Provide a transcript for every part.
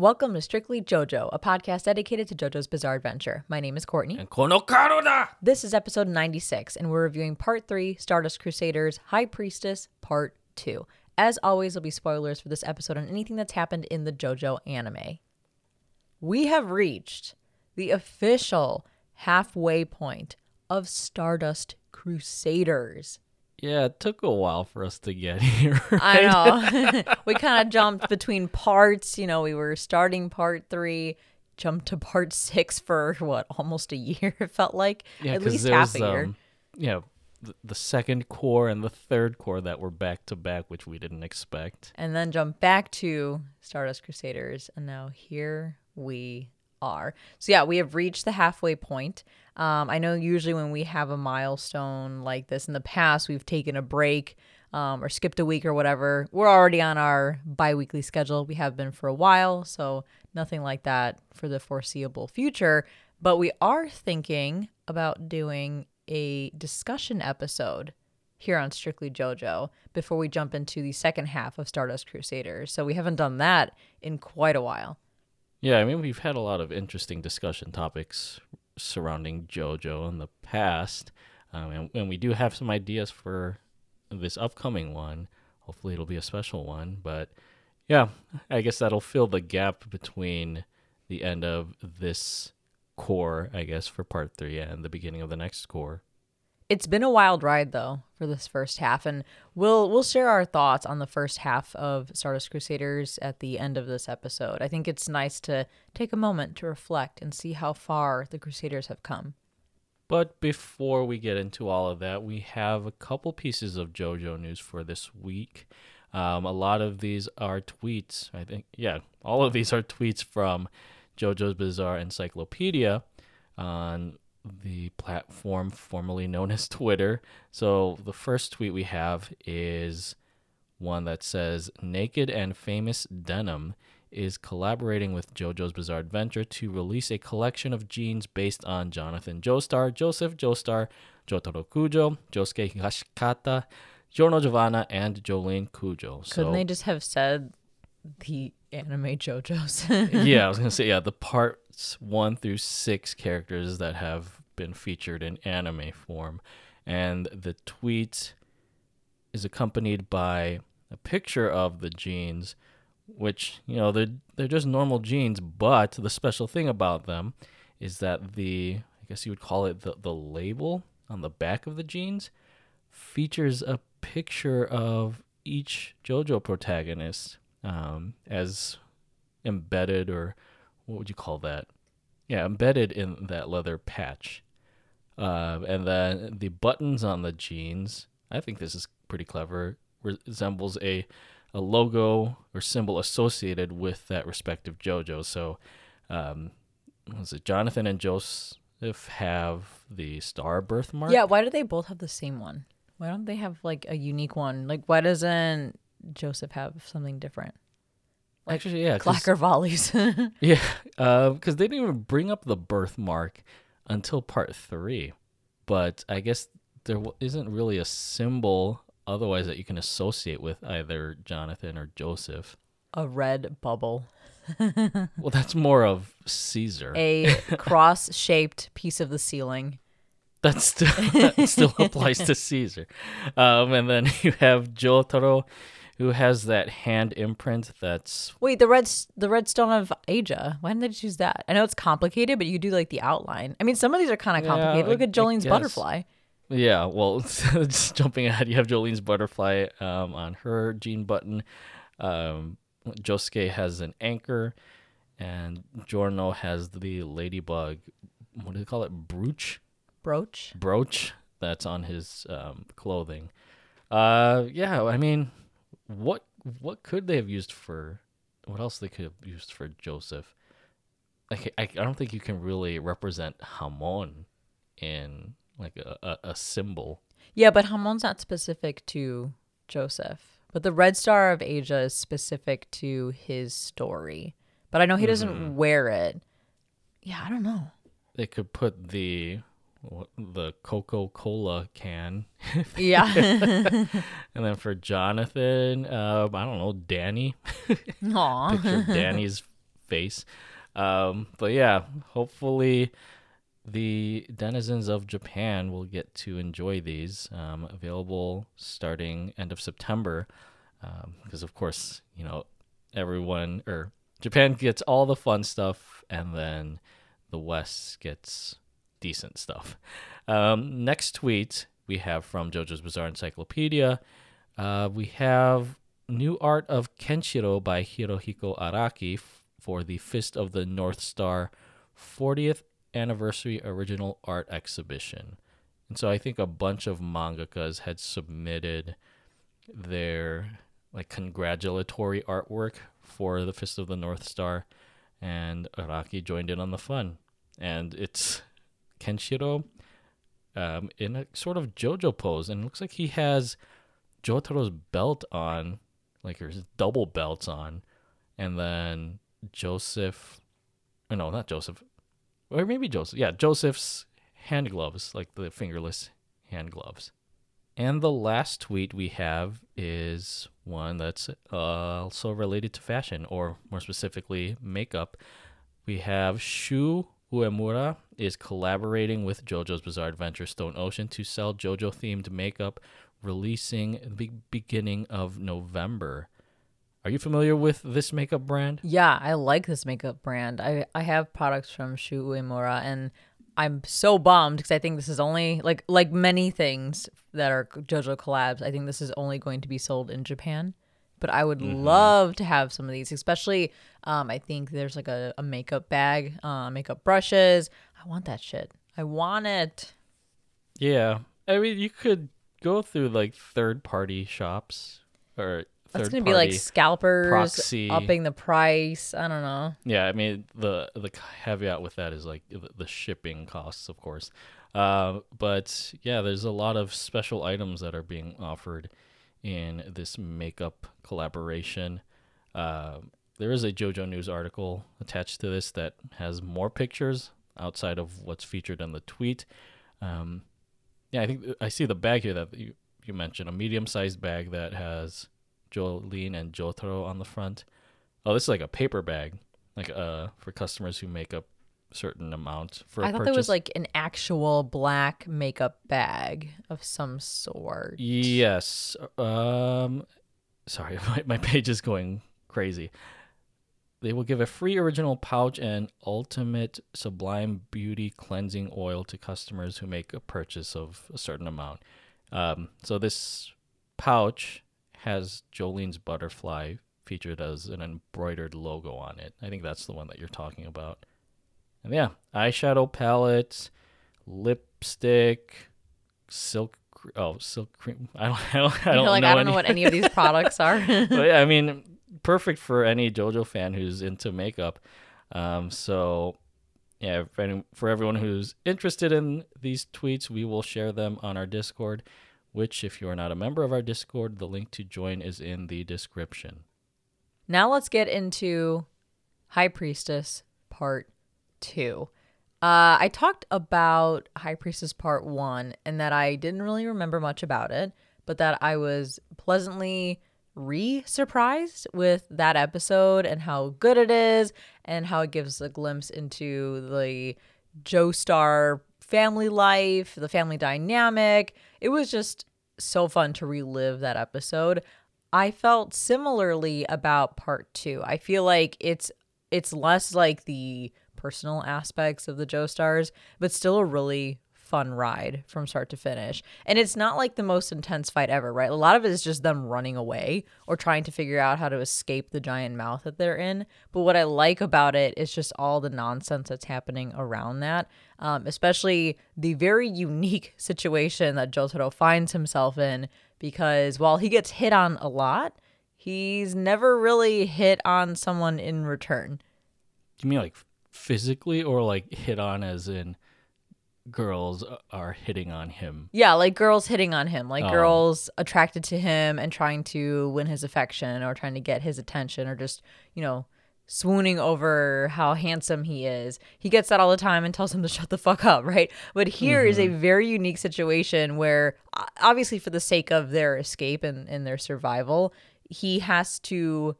Welcome to Strictly JoJo, a podcast dedicated to JoJo's Bizarre Adventure. My name is Courtney. And da! This is episode 96, and we're reviewing part 3 Stardust Crusaders High Priestess Part 2. As always, there'll be spoilers for this episode on anything that's happened in the JoJo anime. We have reached the official halfway point of Stardust Crusaders. Yeah, it took a while for us to get here. Right? I know. we kind of jumped between parts. You know, we were starting part three, jumped to part six for what, almost a year, it felt like? Yeah, At least half a year. Um, yeah, the, the second cour and the third cour that were back to back, which we didn't expect. and then jump back to Stardust Crusaders, and now here we are. So yeah, we have reached the halfway point. Um, I know usually when we have a milestone like this in the past, we've taken a break um, or skipped a week or whatever. We're already on our bi-weekly schedule. We have been for a while, so nothing like that for the foreseeable future. But we are thinking about doing a discussion episode here on Strictly JoJo before we jump into the second half of Stardust Crusaders. So we haven't done that in quite a while. Yeah, I mean, we've had a lot of interesting discussion topics surrounding JoJo in the past. Um, and, and we do have some ideas for this upcoming one. Hopefully, it'll be a special one. But yeah, I guess that'll fill the gap between the end of this cour, I guess, for part three and the beginning of the next cour. It's been a wild ride though for this first half and we'll we'll share our thoughts on the first half of Stardust Crusaders at the end of this episode. I think it's nice to take a moment to reflect and see how far the Crusaders have come. But before we get into all of that, we have a couple pieces of JoJo news for this week. Um, a lot of these are tweets. I think, yeah, all of these are tweets from JoJo's Bizarre Encyclopedia on the platform formerly known as Twitter. So the first tweet we have is one that says Naked and Famous Denim is collaborating with JoJo's Bizarre Adventure to release a collection of jeans based on Jonathan Joestar, Joseph Joestar, Jotaro Kujo, Josuke Higashikata, Giorno Giovanna, and Jolyne Kujo. So, Couldn't they just have said the anime JoJo's? yeah, I was gonna say yeah, the parts one through six characters that have been featured in anime form, and the tweet is accompanied by a picture of the jeans, which you know they're they're just normal jeans, but the special thing about them is that the I guess you would call it the the label on the back of the jeans features a picture of each JoJo protagonist um, as embedded or what would you call that? Yeah, embedded in that leather patch. Uh, and then the buttons on the jeans, I think this is pretty clever, resembles a a logo or symbol associated with that respective JoJo. So, um, was it Jonathan and Joseph have the star birthmark? yeah, why do they both have the same one? Why don't they have like a unique one? Like why doesn't Joseph have something different? like Actually, yeah. Clacker volleys. Yeah, because they didn't even bring up the birthmark until part three. But I guess there isn't really a symbol otherwise that you can associate with either Jonathan or Joseph. a red bubble. Well, that's more of Caesar. A cross shaped piece of the ceiling. That still that still applies to Caesar. Um, and then you have Jotaro, who has that hand imprint that's Wait, the red the red stone of Asia. Why didn't they choose that? I know it's complicated, but you do like the outline. I mean, some of these are kind of Yeah, complicated. Look I- at Jolyne's butterfly. Yeah, well, just jumping ahead, you have Jolyne's butterfly um, on her jean button. Um, Josuke has an anchor, and Giorno has the ladybug. What do they call it? Brooch, Brooch. brooch that's on his um, clothing. Uh, yeah, I mean, what what could they have used for? What else they could have used for Joseph? Like, I, I don't think you can really represent Hamon in like a, a, a symbol. Yeah, but Hamon's not specific to Joseph. But the red star of Asia is specific to his story. But I know he doesn't Mm-hmm. wear it. Yeah, I don't know. They could put the the Coca Cola can, Yeah. and then for Jonathan, uh, I don't know, Danny. Aw. Picture Danny's face. Um, but yeah, hopefully the denizens of Japan will get to enjoy these. Um, available starting end of September, because of course you know everyone or Japan gets all the fun stuff, and then the West gets decent stuff. Um, next tweet we have from JoJo's Bizarre Encyclopedia. Uh, we have new art of Kenshiro by Hirohiko Araki f- for the Fist of the North Star 40th anniversary original art exhibition. And so I think a bunch of mangakas had submitted their like congratulatory artwork for the Fist of the North Star and Araki joined in on the fun. And it's Kenshiro um, in a sort of JoJo pose, and it looks like he has Jotaro's belt on, like his double belts on, and then Joseph, or no, not Joseph, or maybe Joseph, yeah, Joseph's hand gloves, like the fingerless hand gloves. And the last tweet we have is one that's uh, also related to fashion, or more specifically, makeup. We have Shu Uemura is collaborating with JoJo's Bizarre Adventure Stone Ocean to sell JoJo themed makeup, releasing the beginning of November. Are you familiar with this makeup brand? Yeah, I like this makeup brand. I, I have products from Shu Uemura and I'm so bummed because I think this is only like like many things that are JoJo collabs. I think this is only going to be sold in Japan. But I would love to have some of these, especially um, I think there's like a, a makeup bag, uh, makeup brushes. I want that shit. I want it. Yeah. I mean, you could go through like third party shops or That's gonna be like scalpers proxy. upping the price. I don't know. Yeah, I mean the the caveat with that is like the, the shipping costs, of course. Uh, but yeah, there's a lot of special items that are being offered in this makeup collaboration. Uh, there is a JoJo News article attached to this that has more pictures outside of what's featured in the tweet. Um, yeah, I think I see the bag here that you, you mentioned, a medium-sized bag that has Jolyne and Jotaro on the front. Oh, this is like a paper bag, like uh for customers who make up certain amount for I thought purchase. there was like an actual black makeup bag of some sort. Yes. Um sorry, my, my page is going crazy. They will give a free original pouch and ultimate sublime beauty cleansing oil to customers who make a purchase of a certain amount. Um, so this pouch has Jolyne's butterfly featured as an embroidered logo on it. I think that's the one that you're talking about. And yeah, eyeshadow palette, lipstick, silk. Oh, silk cream. I don't. I don't, I I don't like know I don't any- know what any of these products are. but yeah, I mean, perfect for any JoJo fan who's into makeup. Um, so yeah, for, any, for everyone who's interested in these tweets, we will share them on our Discord. Which, if you are not a member of our Discord, the link to join is in the description. Now let's get into High Priestess Part 2. Uh, I talked about High Priestess Part 1 and that I didn't really remember much about it, but that I was pleasantly re surprised with that episode and how good it is and how it gives a glimpse into the Joestar family life, the family dynamic. It was just so fun to relive that episode. I felt similarly about part 2. I feel like it's it's less like the personal aspects of the Joestars, but still a really fun ride from start to finish. And it's not like the most intense fight ever, right? A lot of it is just them running away or trying to figure out how to escape the giant mouth that they're in. But what I like about it is just all the nonsense that's happening around that, um, especially the very unique situation that Jotaro finds himself in. Because while he gets hit on a lot, he's never really hit on someone in return. You mean like physically or like hit on as in girls are hitting on him? Yeah, like girls hitting on him, like Oh. girls attracted to him and trying to win his affection or trying to get his attention or just, you know, swooning over how handsome he is. He gets that all the time and tells him to shut the fuck up, right? But here is a mm-hmm. very unique situation where obviously for the sake of their escape and, and their survival, he has to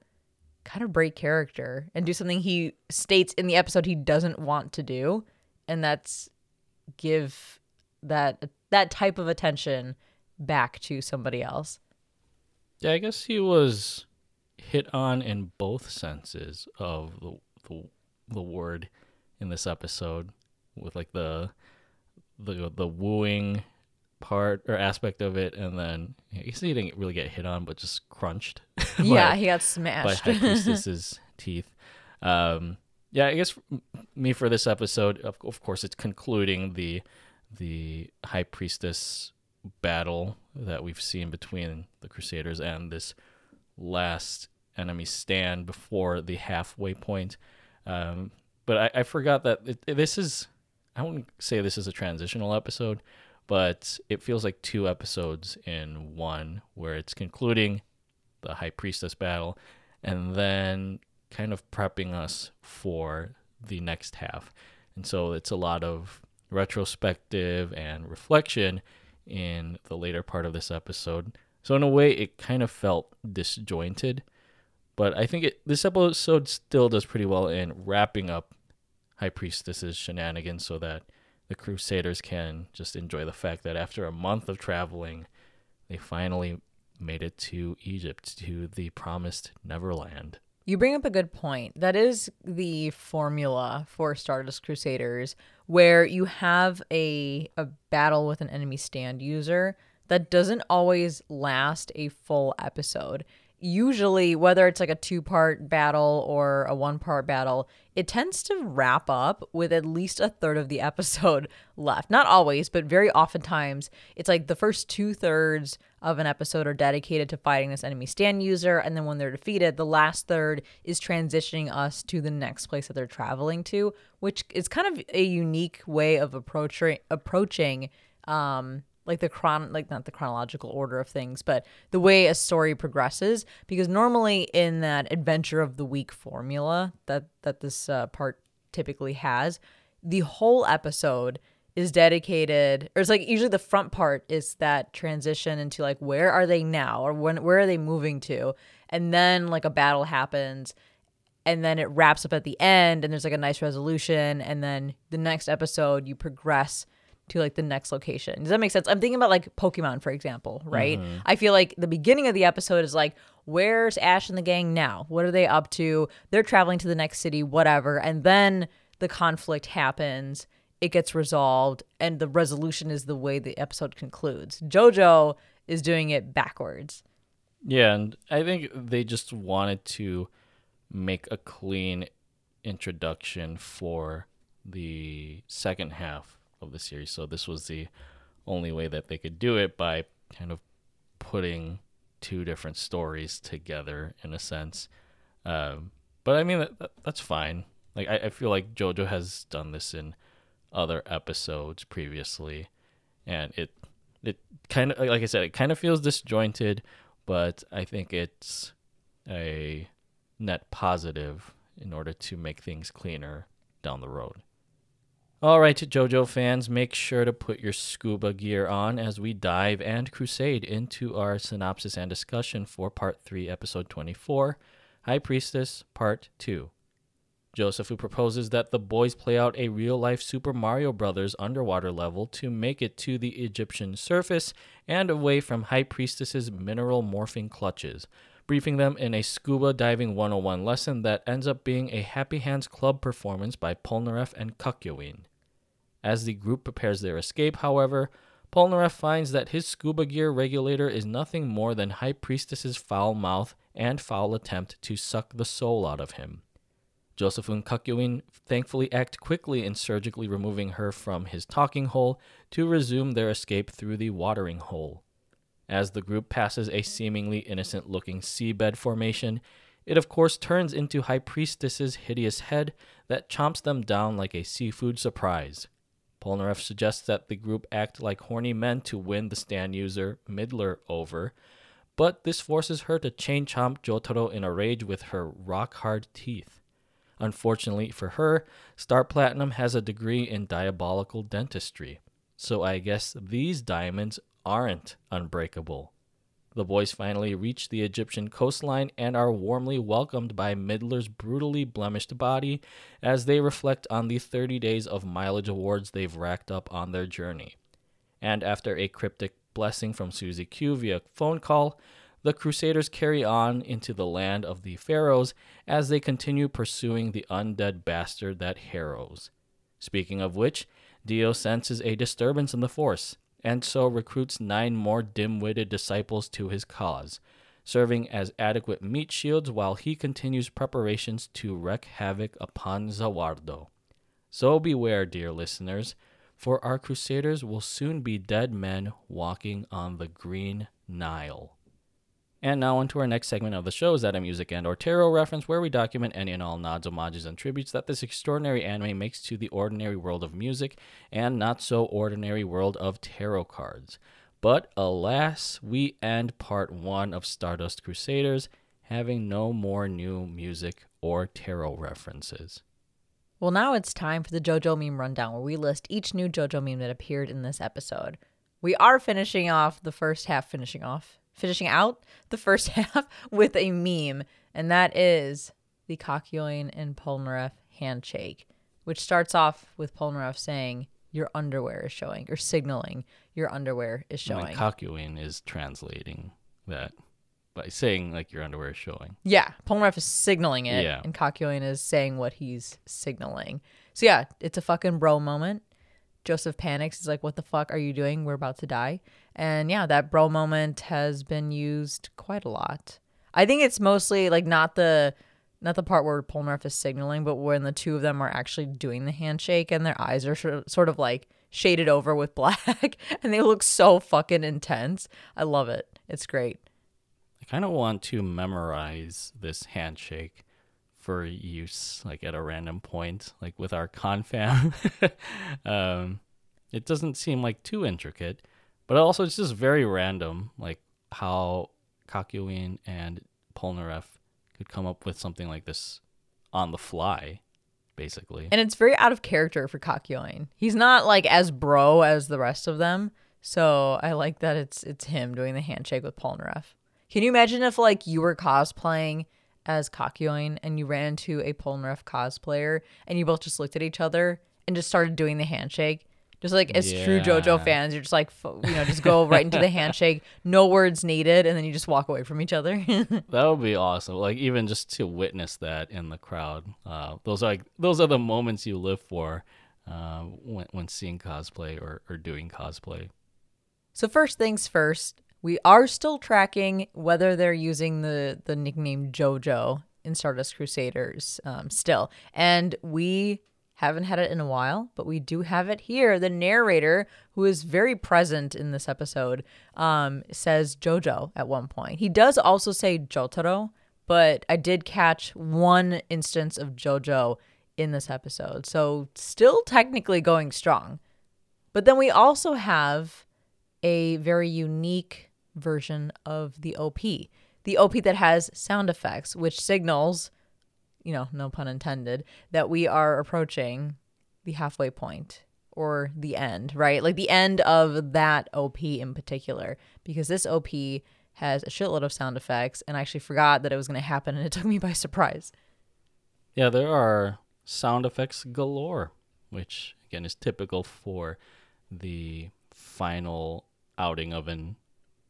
kind of break character and do something he states in the episode he doesn't want to do, and that's give that that type of attention back to somebody else. Yeah, I guess he was hit on in both senses of the the, the word in this episode with like the the the wooing part or aspect of it and then I guess he didn't really get hit on but just crunched yeah, by, he got by smashed. High Priestess's teeth. Um yeah, I guess me for this episode of, of course it's concluding the the High Priestess battle that we've seen between the Crusaders and this last enemy stand before the halfway point. Um, but I, I forgot that it, this is, I wouldn't say this is a transitional episode, but it feels like two episodes in one where it's concluding the High Priestess battle and then kind of prepping us for the next half. And so it's a lot of retrospective and reflection in the later part of this episode. So in a way, it kind of felt disjointed, but I think it this episode still does pretty well in wrapping up High Priestess's shenanigans, so that the Crusaders can just enjoy the fact that after a month of traveling, they finally made it to Egypt, to the promised Neverland. You bring up a good point. That is the formula for Stardust Crusaders, where you have a a battle with an enemy stand user that doesn't always last a full episode. Usually, whether it's like a two part battle or a one part battle, it tends to wrap up with at least a third of the episode left. Not always, but very oftentimes, it's like the first two thirds of an episode are dedicated to fighting this enemy stand user. And then when they're defeated, the last third is transitioning us to the next place that they're traveling to, which is kind of a unique way of approaching approaching um like the chron like not the chronological order of things, but the way a story progresses. Because normally in that adventure of the week formula that that this uh, part typically has, the whole episode is dedicated or it's like usually the front part is that transition into like where are they now or when where are they moving to and then like a battle happens and then it wraps up at the end and there's like a nice resolution and then the next episode you progress to like the next location. Does that make sense? I'm thinking about like Pokemon, for example, right? Mm-hmm. I feel like the beginning of the episode is like, where's Ash and the gang now? What are they up to? They're traveling to the next city, whatever. And then the conflict happens, it gets resolved, and the resolution is the way the episode concludes. JoJo is doing it backwards. Yeah, and I think they just wanted to make a clean introduction for the second half of the series. So this was the only way that they could do it by kind of putting two different stories together in a sense. Um, but I mean that, that, that's fine. Like I, I feel like JoJo has done this in other episodes previously, and it it kind of like I said, it kind of feels disjointed, but I think it's a net positive in order to make things cleaner down the road. All right, JoJo fans, make sure to put your scuba gear on as we dive and crusade into our synopsis and discussion for Part 3, Episode 24 High Priestess, Part 2. Joseph, who proposes that the boys play out a real life Super Mario Bros. underwater level to make it to the Egyptian surface and away from High Priestess's mineral morphing clutches, briefing them in a scuba diving 101 lesson that ends up being a Happy Hands Club performance by Polnareff and Kakyoin. As the group prepares their escape, however, Polnareff finds that his scuba gear regulator is nothing more than High Priestess's foul mouth and foul attempt to suck the soul out of him. Joseph and Kakyoin thankfully act quickly in surgically removing her from his talking hole to resume their escape through the watering hole. As the group passes a seemingly innocent looking seabed formation, it of course turns into High Priestess's hideous head that chomps them down like a seafood surprise. Polnareff suggests that the group act like horny men to win the stand user Midler over, but this forces her to chain chomp Jotaro in a rage with her rock hard teeth. Unfortunately for her, Star Platinum has a degree in diabolical dentistry, so I guess these diamonds aren't unbreakable. The boys finally reach the Egyptian coastline and are warmly welcomed by Midler's brutally blemished body as they reflect on the 30 days of mileage awards they've racked up on their journey. And after a cryptic blessing from Suzi Q via phone call, the Crusaders carry on into the land of the Pharaohs as they continue pursuing the undead bastard that harrows. Speaking of which, Dio senses a disturbance in the Force, and so recruits nine more dim witted disciples to his cause, serving as adequate meat shields while he continues preparations to wreak havoc upon Za Warudo. So beware, dear listeners, for our Crusaders will soon be dead men walking on the Green Nile. And now onto our next segment of the show is that a music and or tarot reference where we document any and all nods, homages, and tributes that this extraordinary anime makes to the ordinary world of music and not so ordinary world of tarot cards. But alas, we end part one of Stardust Crusaders having no more new music or tarot references. Well, now it's time for the JoJo meme rundown where we list each new JoJo meme that appeared in this episode. We are finishing off the first half, finishing off, finishing out the first half with a meme, and that is the Kakyoin and Polnareff handshake, which starts off with Polnareff saying, Your underwear is showing, or signaling your underwear is I mean, showing. Kakyoin is translating that by saying like your underwear is showing. yeah, Polnareff is signaling it, Yeah. and Kakyoin is saying what he's signaling. So yeah, it's a fucking bro moment. Joseph panics. He's like, "What the fuck are you doing? We're about to die." And yeah, that bro moment has been used quite a lot. I think it's mostly like not the not the part where Polnareff is signaling, but when the two of them are actually doing the handshake and their eyes are sort of like shaded over with black and they look so fucking intense. I love it. It's great. I kind of want to memorize this handshake for use like at a random point, like with our confam. um, it doesn't seem like too intricate, but also it's just very random, like how Kakyoin and Polnareff could come up with something like this on the fly, basically. And it's very out of character for Kakyoin. He's not like as bro as the rest of them. So I like that it's it's him doing the handshake with Polnareff. Can you imagine if like you were cosplaying as Kakyoin and you ran into a Polnareff cosplayer and you both just looked at each other and just started doing the handshake? Just like as true JoJo fans, you're just like, you know, just go right into the handshake, no words needed, and then you just walk away from each other. That would be awesome. Like even just to witness that in the crowd. Uh, those are like those are the moments you live for uh, when when seeing cosplay or, or doing cosplay. So first things first, we are still tracking whether they're using the the nickname JoJo in Stardust Crusaders um, still, and we haven't had it in a while, but we do have it here. The narrator, who is very present in this episode, um, says JoJo at one point. He does also say Jotaro, but I did catch one instance of JoJo in this episode, so still technically going strong. But then we also have a very unique version of the OP. The OP that has sound effects, which signals, you know, no pun intended, that we are approaching the halfway point or the end, right? Like the end of that OP in particular, because this OP has a shitload of sound effects, and I actually forgot that it was going to happen, and it took me by surprise. Yeah, there are sound effects galore, which again is typical for the final outing of an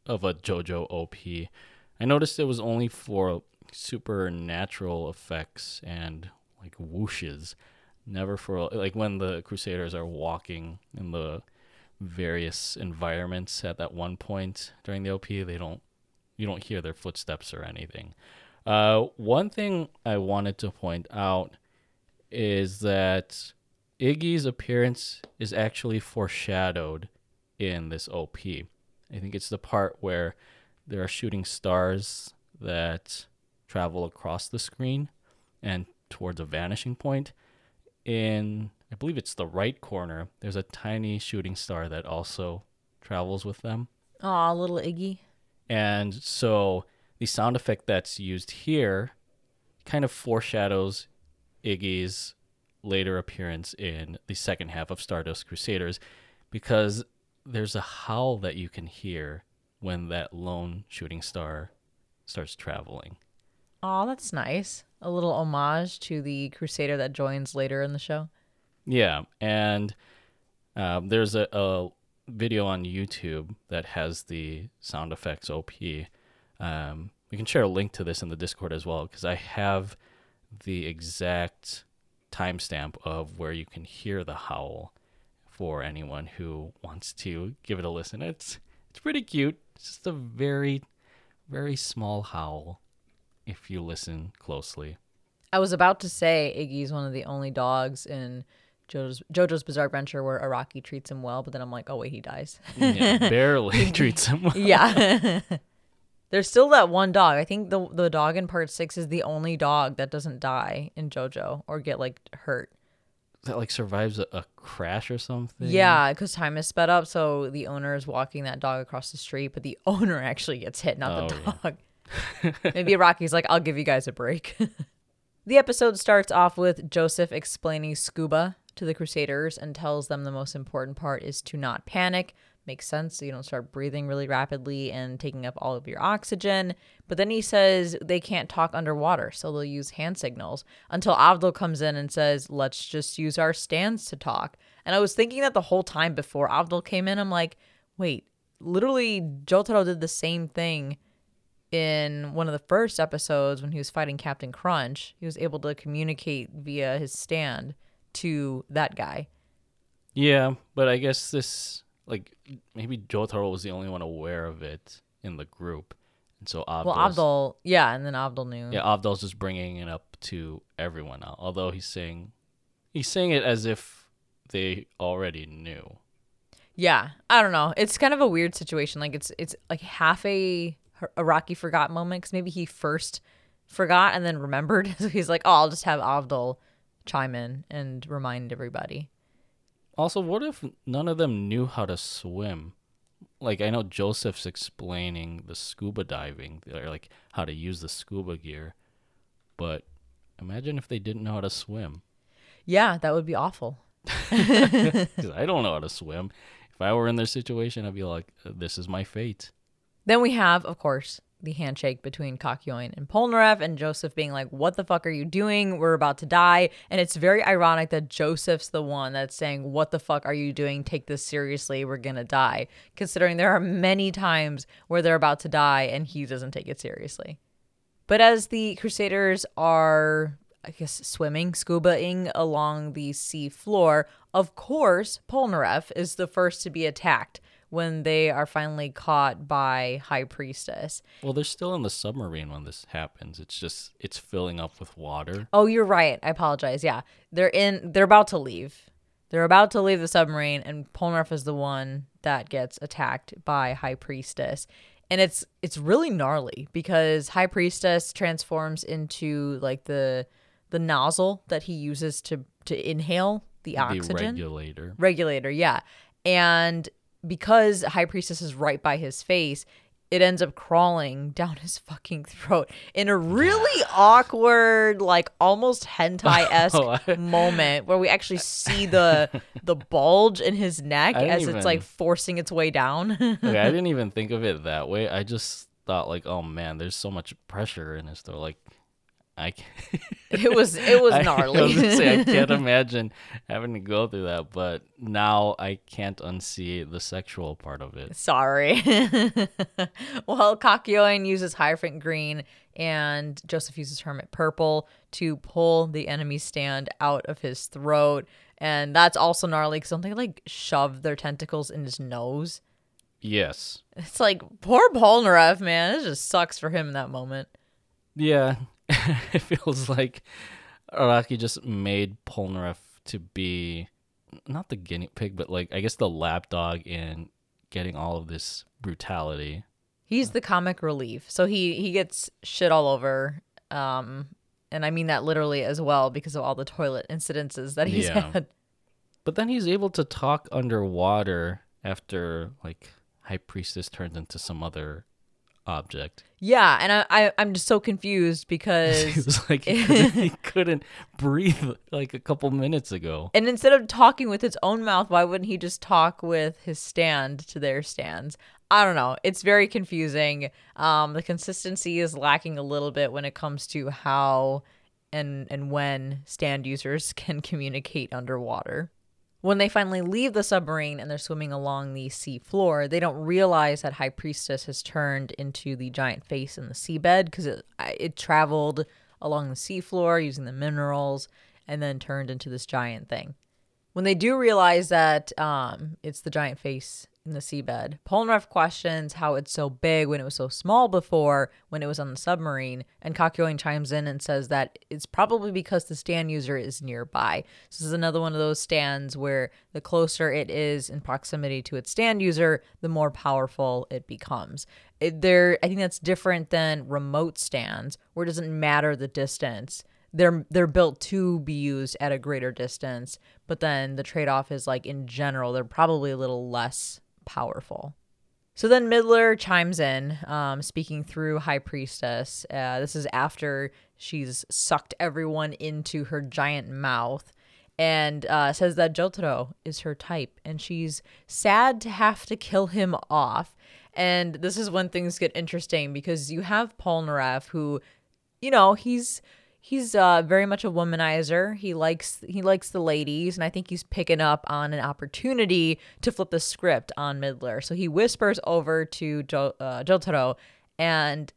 of a JoJo OP. I noticed it was only for supernatural effects and like whooshes, never for like when the Crusaders are walking in the various environments at that one point during the OP. They don't you don't hear their footsteps or anything. Uh, one thing I wanted to point out is that Iggy's appearance is actually foreshadowed in this OP. I think it's the part where there are shooting stars that travel across the screen and towards a vanishing point. In, I believe it's the right corner, there's a tiny shooting star that also travels with them. Aw, little Iggy. And so the sound effect that's used here kind of foreshadows Iggy's later appearance in the second half of Stardust Crusaders because there's a howl that you can hear when that lone shooting star starts traveling. Oh, that's nice. A little homage to the Crusader that joins later in the show. Yeah, and um, there's a, a video on YouTube that has the sound effects OP. Um, we can share a link to this in the Discord as well because I have the exact timestamp of where you can hear the howl for anyone who wants to give it a listen. It's it's pretty cute. It's just a very very small howl if you listen closely. I was about to say Iggy's one of the only dogs in JoJo's, JoJo's Bizarre Adventure where Araki treats him well, but then I'm like, oh wait, he dies. Yeah, barely treats him well. yeah. There's still that one dog. I think the the dog in part six is the only dog that doesn't die in JoJo or get like hurt. That like survives a, a crash or something. Yeah, because time is sped up, so the owner is walking that dog across the street, but the owner actually gets hit, not Oh, the yeah. Maybe Araki's like, I'll give you guys a break. the episode starts off with Joseph explaining scuba to the Crusaders and tells them the most important part is to not panic. Makes sense, so you don't start breathing really rapidly and taking up all of your oxygen. But then he says they can't talk underwater, so they'll use hand signals until Avdol comes in and says, Let's just use our stands to talk. And I was thinking that the whole time before Avdol came in, I'm like, wait, literally, Jotaro did the same thing in one of the first episodes when he was fighting Captain Crunch. He was able to communicate via his stand to that guy. Yeah, but I guess this like maybe Jotaro was the only one aware of it in the group, and so Avdol's, Well, Avdol, yeah, and then Avdol knew. yeah, Avdol's just bringing it up to everyone now. Although he's saying he's saying it as if they already knew. Yeah, I don't know. It's kind of a weird situation. Like it's it's like half a Araki forgot moment because maybe he first forgot and then remembered. so he's like, oh, I'll just have Avdol chime in and remind everybody. Also, what if none of them knew how to swim? Like I know Joseph's explaining the scuba diving, or like how to use the scuba gear, but imagine if they didn't know how to swim. Yeah, that would be awful. I don't know how to swim. If I were in their situation, I'd be like, "This is my fate." Then we have, of course, the handshake between Kakyoin and Polnareff, and Joseph being like, What the fuck are you doing? We're about to die. And it's very ironic that Joseph's the one that's saying, What the fuck are you doing? Take this seriously. We're gonna die. Considering there are many times where they're about to die and he doesn't take it seriously. But as the Crusaders are, I guess, swimming, scubaing along the sea floor, of course, Polnareff is the first to be attacked when they are finally caught by High Priestess. Well, they're still in the submarine when this happens. It's just it's filling up with water. Oh, you're right. I apologize. Yeah. They're in they're about to leave. They're about to leave the submarine and Polnareff is the one that gets attacked by High Priestess. And it's it's really gnarly because High Priestess transforms into like the the nozzle that he uses to to inhale the The oxygen. regulator. regulator, yeah. And because High Priestess is right by his face, it ends up crawling down his fucking throat in a really awkward, like almost hentai esque Oh, moment where we actually see the the bulge in his neck as it's like forcing its way down. Okay, I didn't even think of it that way. I just thought like, "Oh man, there's so much pressure in his throat." Like, I can't. it was it was gnarly. I, was say, I can't imagine having to go through that, but now I can't unsee the sexual part of it. Sorry. well, Kakyoin uses Hierophant Green and Joseph uses Hermit Purple to pull the enemy stand out of his throat. And that's also gnarly because don't they like shove their tentacles in his nose? Yes. It's like poor Polnareff, man. It just sucks for him in that moment. Yeah. it feels like Araki just made Polnareff to be not the guinea pig, but like I guess the lapdog in getting all of this brutality. He's the comic relief. So he he gets shit all over. Um and I mean that literally as well because of all the toilet incidences that he's Yeah. had. But then he's able to talk underwater after like High Priestess turns into some other object. Yeah, and I, I I'm just so confused because He was like he couldn't, he couldn't breathe like a couple minutes ago. and instead of talking with its own mouth, why wouldn't he just talk with his stand to their stands? I don't know. It's very confusing. Um, the consistency is lacking a little bit when it comes to how and and when stand users can communicate underwater. When they finally leave the submarine and they're swimming along the sea floor, they don't realize that High Priestess has turned into the giant face in the seabed because it, it traveled along the seafloor using the minerals and then turned into this giant thing. When they do realize that um, it's the giant face in the seabed, Polnareff questions how it's so big when it was so small before when it was on the submarine, and Kakyoin chimes in and says that it's probably because the stand user is nearby. So this is another one of those stands where the closer it is in proximity to its stand user, the more powerful it becomes. It, there, I think that's different than remote stands, where it doesn't matter the distance they're they're built to be used at a greater distance but then the trade-off is like in general they're probably a little less powerful. So then midler chimes in um, speaking through high priestess uh, this is after she's sucked everyone into her giant mouth and uh, says that jotaro is her type and she's sad to have to kill him off. And this is when things get interesting because you have polnareff who you know he's he's uh, very much a womanizer. He likes he likes the ladies, and I think he's picking up on an opportunity to flip the script on Midler. So he whispers over to jo- uh, Jotaro, and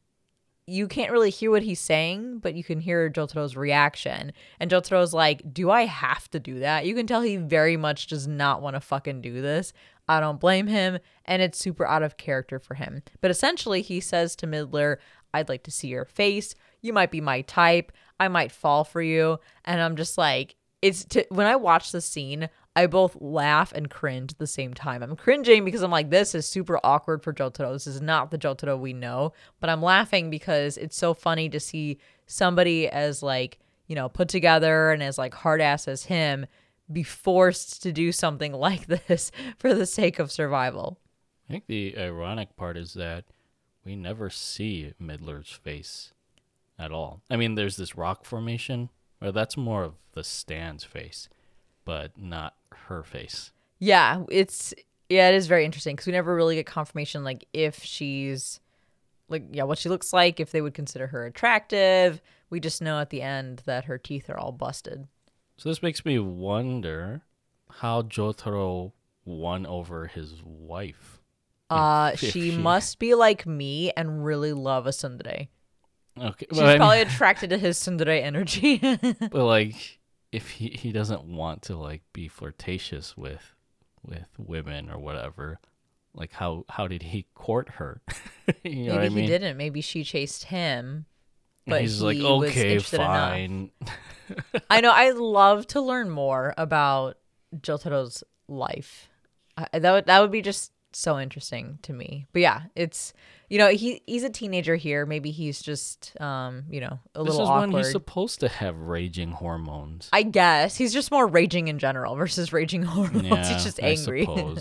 you can't really hear what he's saying, but you can hear Jotaro's reaction. And Jotaro's like, "Do I have to do that?" You can tell he very much does not want to fucking do this. I don't blame him, and it's super out of character for him. But essentially, he says to Midler, I'd like to see your face. You might be my type. I might fall for you. And I'm just like, it's to, when I watch the scene, I both laugh and cringe at the same time. I'm cringing because I'm like, this is super awkward for Jotaro. This is not the Jotaro we know. But I'm laughing because it's so funny to see somebody as like, you know, put together and as like hard ass as him be forced to do something like this for the sake of survival. I think the ironic part is that we never see Midler's face at all. I mean, there's this rock formation, or that's more of the stand's face, but not her face. Yeah, it's yeah, it is very interesting because we never really get confirmation like if she's like yeah, what she looks like, if they would consider her attractive. We just know at the end that her teeth are all busted. So this makes me wonder how Jotaro won over his wife. Uh, she must be like me and really love a tsundere. Okay, She's well, I mean- probably attracted to his tsundere energy. but like if he he doesn't want to like be flirtatious with with women or whatever, like how how did he court her? you know Maybe what I he didn't. Maybe she chased him. But he's like, he was okay, fine. I know. I love to learn more about Jotaro's life. I, that would that would be just so interesting to me. But yeah, it's you know he he's a teenager here. Maybe he's just um you know a this little is awkward. when he's supposed to have raging hormones. I guess he's just more raging in general versus raging hormones. yeah, he's just angry.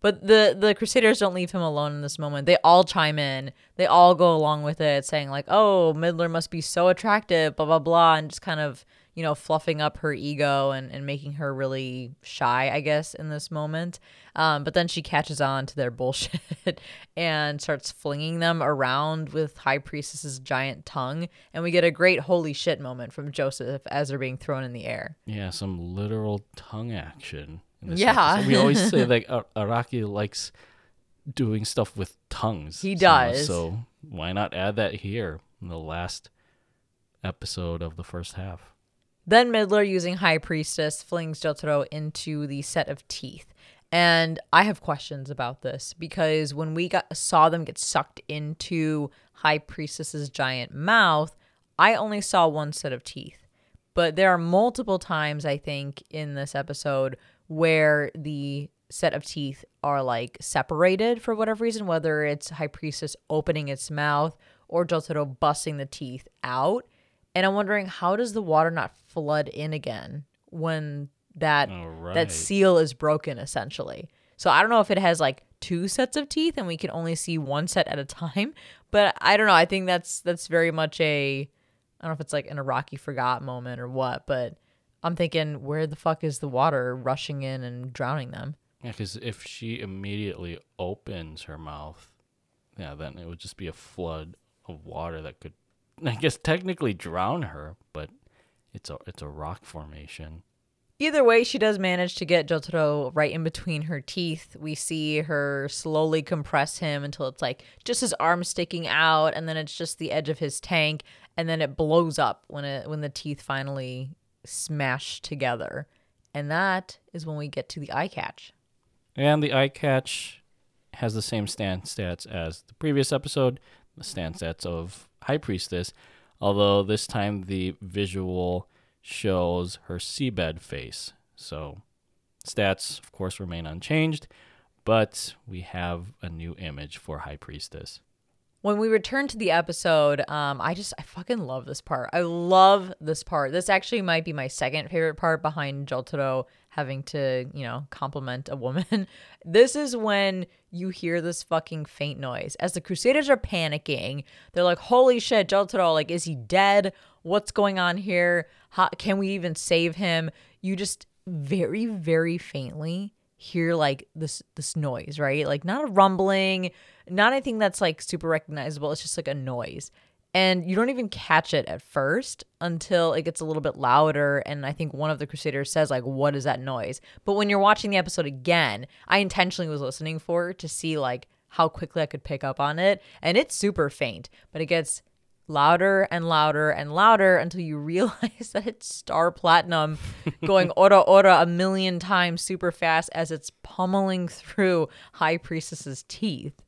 But the the Crusaders don't leave him alone in this moment. They all chime in. They all go along with it, saying like, "Oh, Midler must be so attractive," blah blah blah, and just kind of you know fluffing up her ego and and making her really shy, I guess, in this moment. Um, but then she catches on to their bullshit and starts flinging them around with High Priestess's giant tongue, and we get a great holy shit moment from Joseph as they're being thrown in the air. Yeah, some literal tongue action. Yeah. we always say that Ar- Araki likes doing stuff with tongues. He so- does. So why not add that here in the last episode of the first half? Then Midler, using High Priestess, flings Jotaro into the set of teeth. And I have questions about this because when we got saw them get sucked into High Priestess's giant mouth, I only saw one set of teeth. But there are multiple times I think in this episode where the set of teeth are like separated for whatever reason, whether it's High Priestess opening its mouth or Jotaro busting the teeth out. And I'm wondering how does the water not flood in again when that oh, All right. that seal is broken essentially. So I don't know if it has like two sets of teeth and we can only see one set at a time. But I don't know. I think that's that's very much a I don't know if it's like an Araki forgot moment or what, but I'm thinking where the fuck is the water rushing in and drowning them? Yeah, because if she immediately opens her mouth, yeah, then it would just be a flood of water that could, I guess, technically drown her. But it's a it's a rock formation. Either way, she does manage to get Jotaro right in between her teeth. We see her slowly compress him until it's like just his arm sticking out, and then it's just the edge of his tank, and then it blows up when it when the teeth finally smash together. And that is when we get to the eye catch. And the eye catch has the same stand stats as the previous episode, the stand stats of High Priestess, although this time the visual shows her seabed face. So stats, of course, remain unchanged, but we have a new image for High Priestess. When we return to the episode, um, I just I fucking love this part. I love this part. This actually might be my second favorite part behind Jotaro having to, you know, compliment a woman. this is when you hear this fucking faint noise. As the Crusaders are panicking, they're like, "Holy shit, Jotaro! Like, is he dead? What's going on here? How, can we even save him?" You just very, very faintly hear like this this noise, right? Like not a rumbling, not anything that's like super recognizable. It's just like a noise. And you don't even catch it at first until it gets a little bit louder. And I think one of the Crusaders says, like, what is that noise? But when you're watching the episode again, I intentionally was listening for to see like how quickly I could pick up on it. And it's super faint, but it gets louder and louder and louder until you realize that it's Star Platinum going ora ora a million times super fast as it's pummeling through High Priestess's teeth.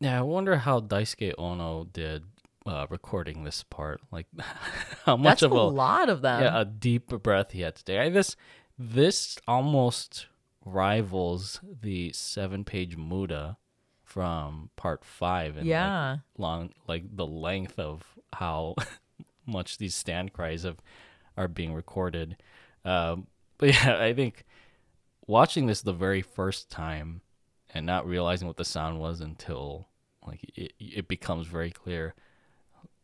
Yeah, I wonder how Daisuke Ono did uh, recording this part. Like how much That's of a a lot of them. yeah a deep breath he had to take. I, this this almost rivals the seven page Muda from part five and Yeah. like long like the length of how much these stand cries of are being recorded. Um, but yeah, I think watching this the very first time and not realizing what the sound was until like it, it becomes very clear.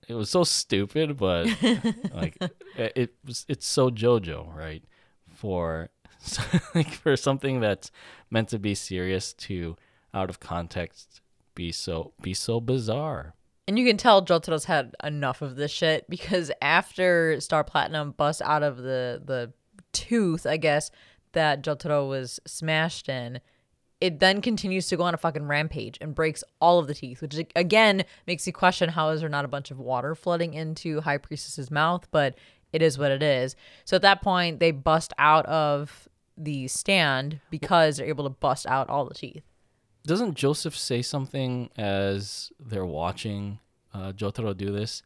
It was so stupid, but like it, it was it's so JoJo, right? For like for something that's meant to be serious to out of context be so be so bizarre. And you can tell Jotaro's had enough of this shit because after Star Platinum busts out of the the tooth, I guess, that Jotaro was smashed in, it then continues to go on a fucking rampage and breaks all of the teeth, which again makes you question how is there not a bunch of water flooding into High Priestess's mouth, but it is what it is. So at that point, they bust out of the stand because they're able to bust out all the teeth. Doesn't Joseph say something as they're watching uh, Jotaro do this?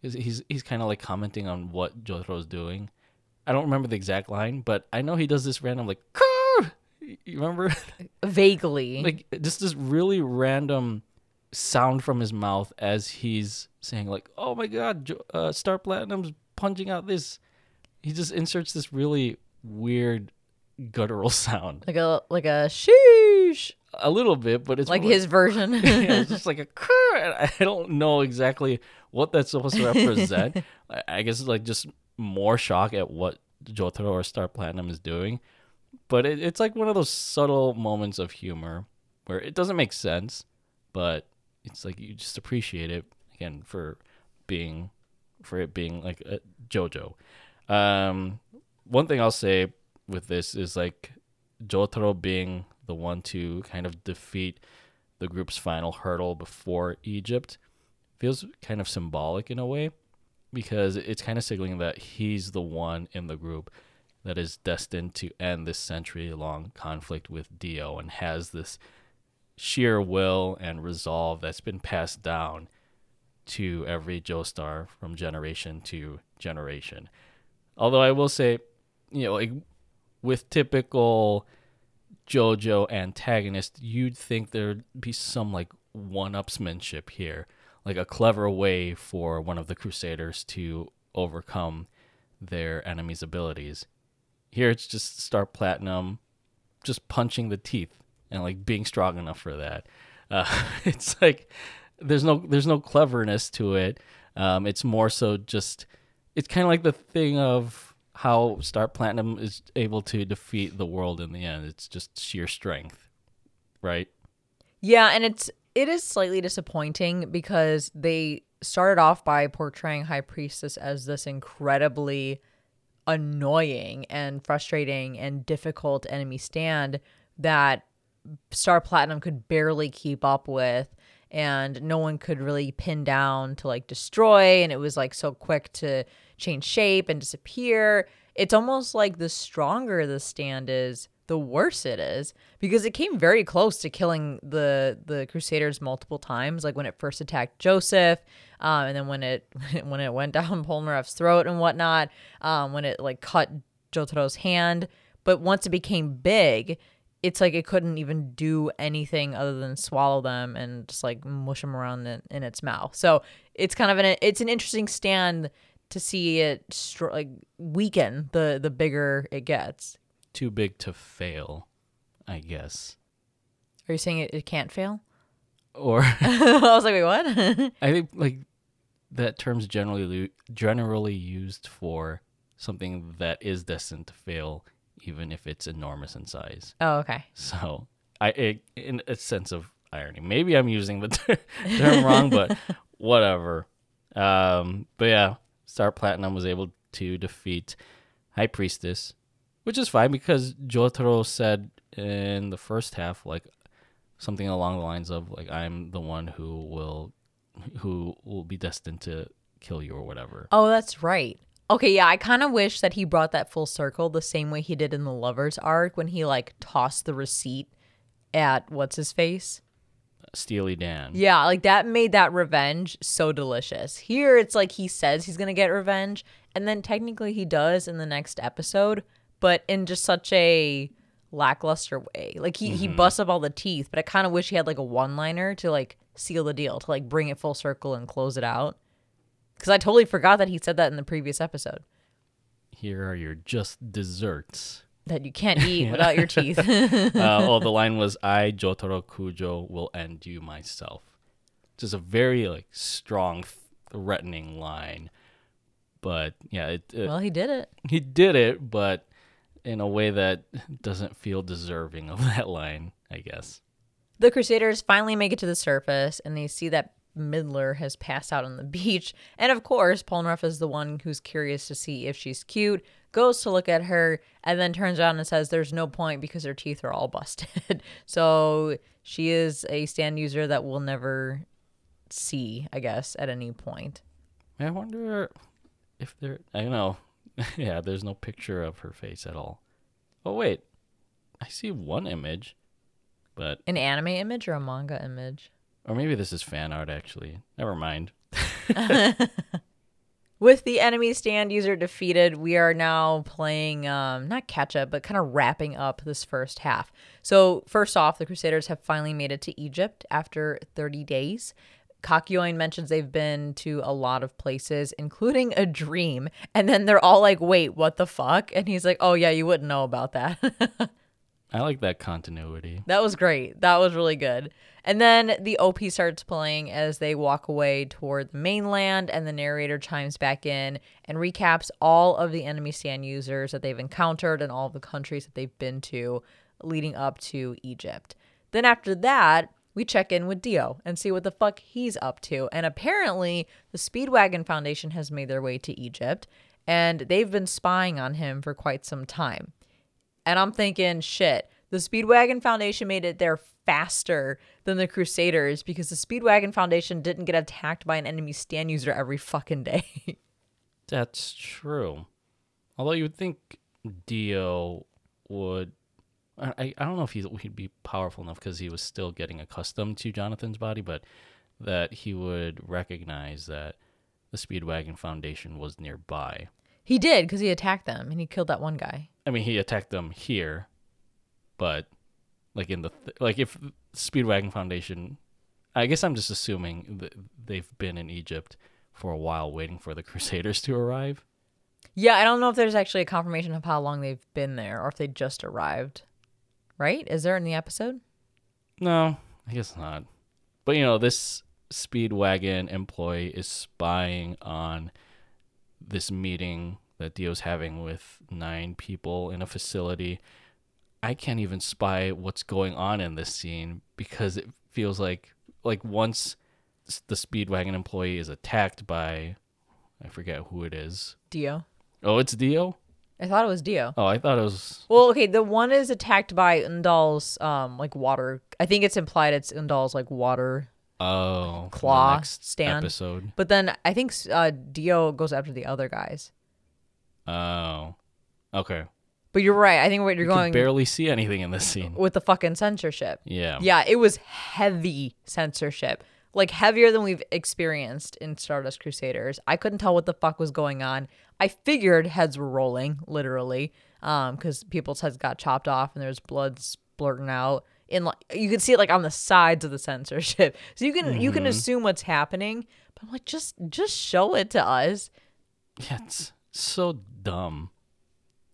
He's he's, he's kind of like commenting on what Jotaro's doing. I don't remember the exact line, but I know he does this random like! You remember? Vaguely. like just this really random sound from his mouth as he's saying like, "Oh my God, uh, Star Platinum's punching out this." He just inserts this really weird guttural sound, like a like a a little bit, but it's like his version. yeah, it's just like a I don't know exactly what that's supposed to represent. I, I guess it's like just more shock at what Jotaro or Star Platinum is doing. But it, it's like one of those subtle moments of humor where it doesn't make sense, but it's like you just appreciate it again for being for it being like a JoJo. Um, one thing I'll say with this is like Jotaro being the one to kind of defeat the group's final hurdle before Egypt feels kind of symbolic in a way because it's kind of signaling that he's the one in the group that is destined to end this century long conflict with Dio and has this sheer will and resolve that's been passed down to every Joestar from generation to generation. Although I will say, you know, like with typical JoJo antagonist, you'd think there'd be some like one-upsmanship here, like a clever way for one of the Crusaders to overcome their enemy's abilities. Here it's just Star Platinum just punching the teeth and like being strong enough for that. Uh, it's like there's no there's no cleverness to it. Um, it's more so just it's kind of like the thing of how Star Platinum is able to defeat the world in the end. It's just sheer strength, right? Yeah, and it's it is slightly disappointing because they started off by portraying High Priestess as this incredibly annoying and frustrating and difficult enemy stand that Star Platinum could barely keep up with and no one could really pin down to like destroy and it was like so quick to change shape and disappear. It's almost like the stronger the stand is, the worse it is because it came very close to killing the the Crusaders multiple times. Like when it first attacked Joseph, um, and then when it when it went down Polnareff's throat and whatnot, um, when it like cut Jotaro's hand. But once it became big, it's like it couldn't even do anything other than swallow them and just like mush them around in, in its mouth. So it's kind of an it's an interesting stand to see it str- like weaken the the bigger it gets. Too big to fail, I guess. Are you saying it, it can't fail? Or I was like, wait, what? I think like that term's generally generally used for something that is destined to fail, even if it's enormous in size. oh, okay. So I, it, in a sense of irony, maybe I'm using the ter- term wrong, but whatever. Um, but yeah, Star Platinum was able to defeat High Priestess, which is fine because Jotaro said in the first half like something along the lines of like I'm the one who will who will be destined to kill you or whatever. Oh, that's right. Okay, yeah, I kind of wish that he brought that full circle the same way he did in the lovers arc when he like tossed the receipt at what's his face. Steely Dan. Yeah, like that made that revenge so delicious. Here it's like he says he's going to get revenge and then technically he does in the next episode, but in just such a lackluster way. Like he he mm-hmm. busts up all the teeth, but I kind of wish he had like a one-liner to like seal the deal, to like bring it full circle and close it out. Cuz I totally forgot that he said that in the previous episode Here are your just desserts. that you can't eat without your teeth. uh, oh, the line was, "I Jotaro Kujo will end you myself." Just a very like strong, threatening line. But yeah, it, it, well, he did it. he did it, but in a way that doesn't feel deserving of that line. I guess. The Crusaders finally make it to the surface and they see that Midler has passed out on the beach. And of course, Polnareff is the one who's curious to see if she's cute, goes to look at her, and then turns around and says there's no point because her teeth are all busted. so she is a stand user that we'll never see, I guess, at any point. I wonder if there. I don't know. yeah, there's no picture of her face at all. Oh wait, I see one image, but An anime image or a manga image? Or maybe this is fan art actually. Never mind. With the enemy stand user defeated, we are now playing um, not catch up, but kind of wrapping up this first half. So, first off, the Crusaders have finally made it to Egypt after 30 days. Kakyoin mentions they've been to a lot of places, including a dream. And then they're all like, wait, what the fuck? And he's like, oh, yeah, you wouldn't know about that. I like that continuity. That was great. That was really good. And then the OP starts playing as they walk away toward the mainland, and the narrator chimes back in and recaps all of the enemy stand users that they've encountered and all of the countries that they've been to leading up to Egypt. Then after that, we check in with Dio and see what the fuck he's up to. And apparently, the Speedwagon Foundation has made their way to Egypt, and they've been spying on him for quite some time. And I'm thinking, shit, the Speedwagon Foundation made it there faster than the Crusaders because the Speedwagon Foundation didn't get attacked by an enemy stand user every fucking day. That's true. Although you would think Dio would. I, I don't know if he's, he'd be powerful enough because he was still getting accustomed to Jonathan's body, but that he would recognize that the Speedwagon Foundation was nearby. he did because he attacked them and he killed that one guy. I mean, he attacked them here, but like in the th- like if Speedwagon Foundation, I guess I'm just assuming that they've been in Egypt for a while, waiting for the Crusaders to arrive. Yeah, I don't know if there's actually a confirmation of how long they've been there or if they just arrived. Right? Is there in the episode? No, I guess not. But you know, this Speedwagon employee is spying on this meeting that Dio's having with nine people in a facility. I can't even spy what's going on in this scene because it feels like like once the Speedwagon employee is attacked by I forget who it is. Dio. Oh, it's Dio? I thought it was Dio. Oh, I thought it was Well, okay, the one is attacked by N'Doul's um like water. I think it's implied it's N'Doul's like water, oh Claw next stand. episode. but then I think uh Dio goes after the other guys. Oh. Okay. But you're right. I think what you're You can going barely see anything in this scene. with the fucking censorship. Yeah. Yeah, it was heavy censorship. Like heavier than we've experienced in Stardust Crusaders. I couldn't tell what the fuck was going on. I figured heads were rolling, literally, um, because people's heads got chopped off and there's blood splurting out. In like you can see it like on the sides of the censorship, so you can you can assume what's happening. But I'm like, just just show it to us. Yeah, it's so dumb.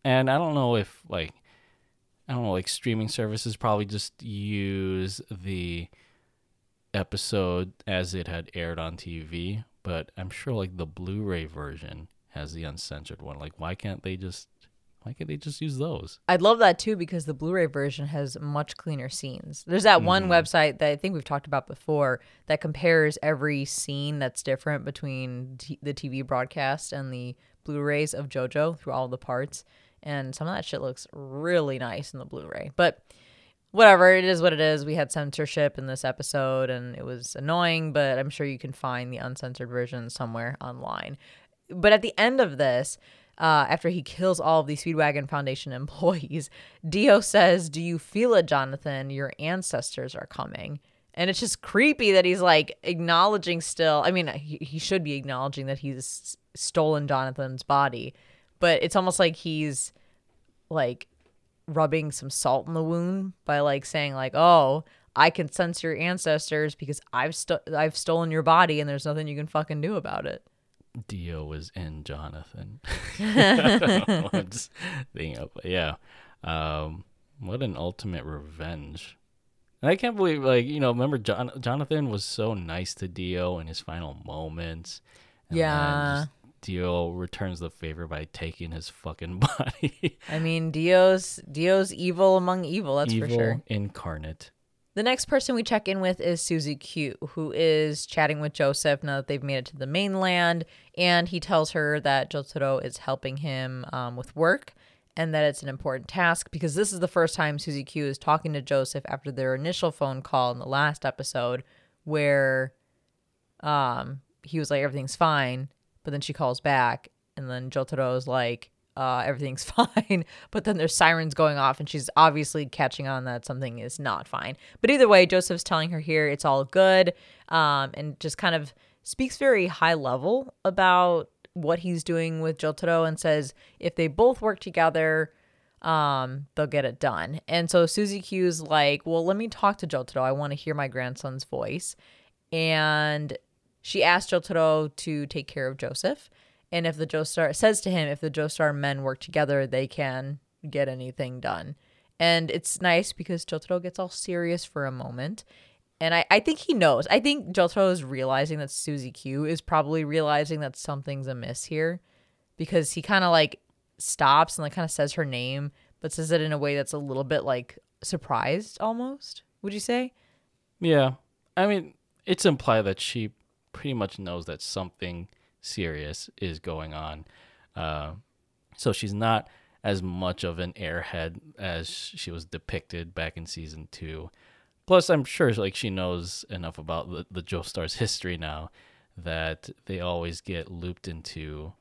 And I don't know if like I don't know, like streaming services probably just use the episode as it had aired on TV, but I'm sure like the Blu-ray version has the uncensored one. Like why can't they just why can't they just use those? I'd love that too because the Blu-ray version has much cleaner scenes. There's that one mm-hmm. website that I think we've talked about before that compares every scene that's different between t- the TV broadcast and the Blu-rays of JoJo through all the parts, and some of that shit looks really nice in the Blu-ray. But whatever, it is what it is. We had censorship in this episode, and it was annoying, but I'm sure you can find the uncensored version somewhere online. But at the end of this, uh, after he kills all of the Speedwagon Foundation employees, Dio says, Do you feel it, Jonathan? Your ancestors are coming. And it's just creepy that he's like acknowledging still. I mean, he, he should be acknowledging that he's stolen Jonathan's body, but it's almost like he's like rubbing some salt in the wound by like saying like, "Oh, I can sense your ancestors because I've sto- I've stolen your body and there's nothing you can fucking do about it." Dio was in Jonathan. Know, I'm just thinking of yeah. Um, what an ultimate revenge. And I can't believe like, you know, remember John Jonathan was so nice to Dio in his final moments. And Yeah. Dio returns the favor by taking his fucking body. I mean, Dio's Dio's evil among evil, that's Evil for sure. incarnate. The next person we check in with is Suzi Q, who is chatting with Joseph now that they've made it to the mainland, and he tells her that Jotaro is helping him um, with work and that it's an important task because this is the first time Suzi Q is talking to Joseph after their initial phone call in the last episode, where um, he was like everything's fine, but then she calls back, and then Jotaro's like uh, everything's fine, but then there's sirens going off, and she's obviously catching on that something is not fine. But either way, Joseph's telling her here it's all good, um, and just kind of speaks very high level about what he's doing with Jotaro, and says if they both work together, um, they'll get it done. And so Suzi Q's like, well, let me talk to Jotaro. I want to hear my grandson's voice, and she asked Jotaro to take care of Joseph. And if the Joestar says to him, if the Joestar men work together, they can get anything done. And it's nice because Jotaro gets all serious for a moment. And I, I think he knows. I think Jotaro is realizing that Suzi Q is probably realizing that something's amiss here because he kind of like stops and like kind of says her name, but says it in a way that's a little bit like surprised almost. Would you say? Yeah. I mean, it's implied that she pretty much knows that something serious is going on. Uh, so she's not as much of an airhead as she was depicted back in season two. Plus, I'm sure like she knows enough about the, the Joestar's history now that they always get looped into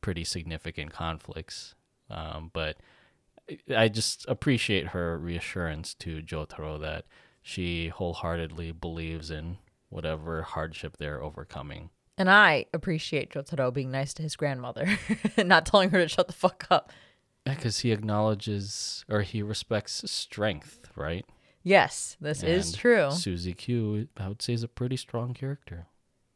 pretty significant conflicts. Um, but I just appreciate her reassurance to Jotaro that she wholeheartedly believes in whatever hardship they're overcoming. And I appreciate Jotaro being nice to his grandmother, and not telling her to shut the fuck up. Because he acknowledges or he respects strength, right? Yes, this is And true. Suzi Q, I would say, is a pretty strong character.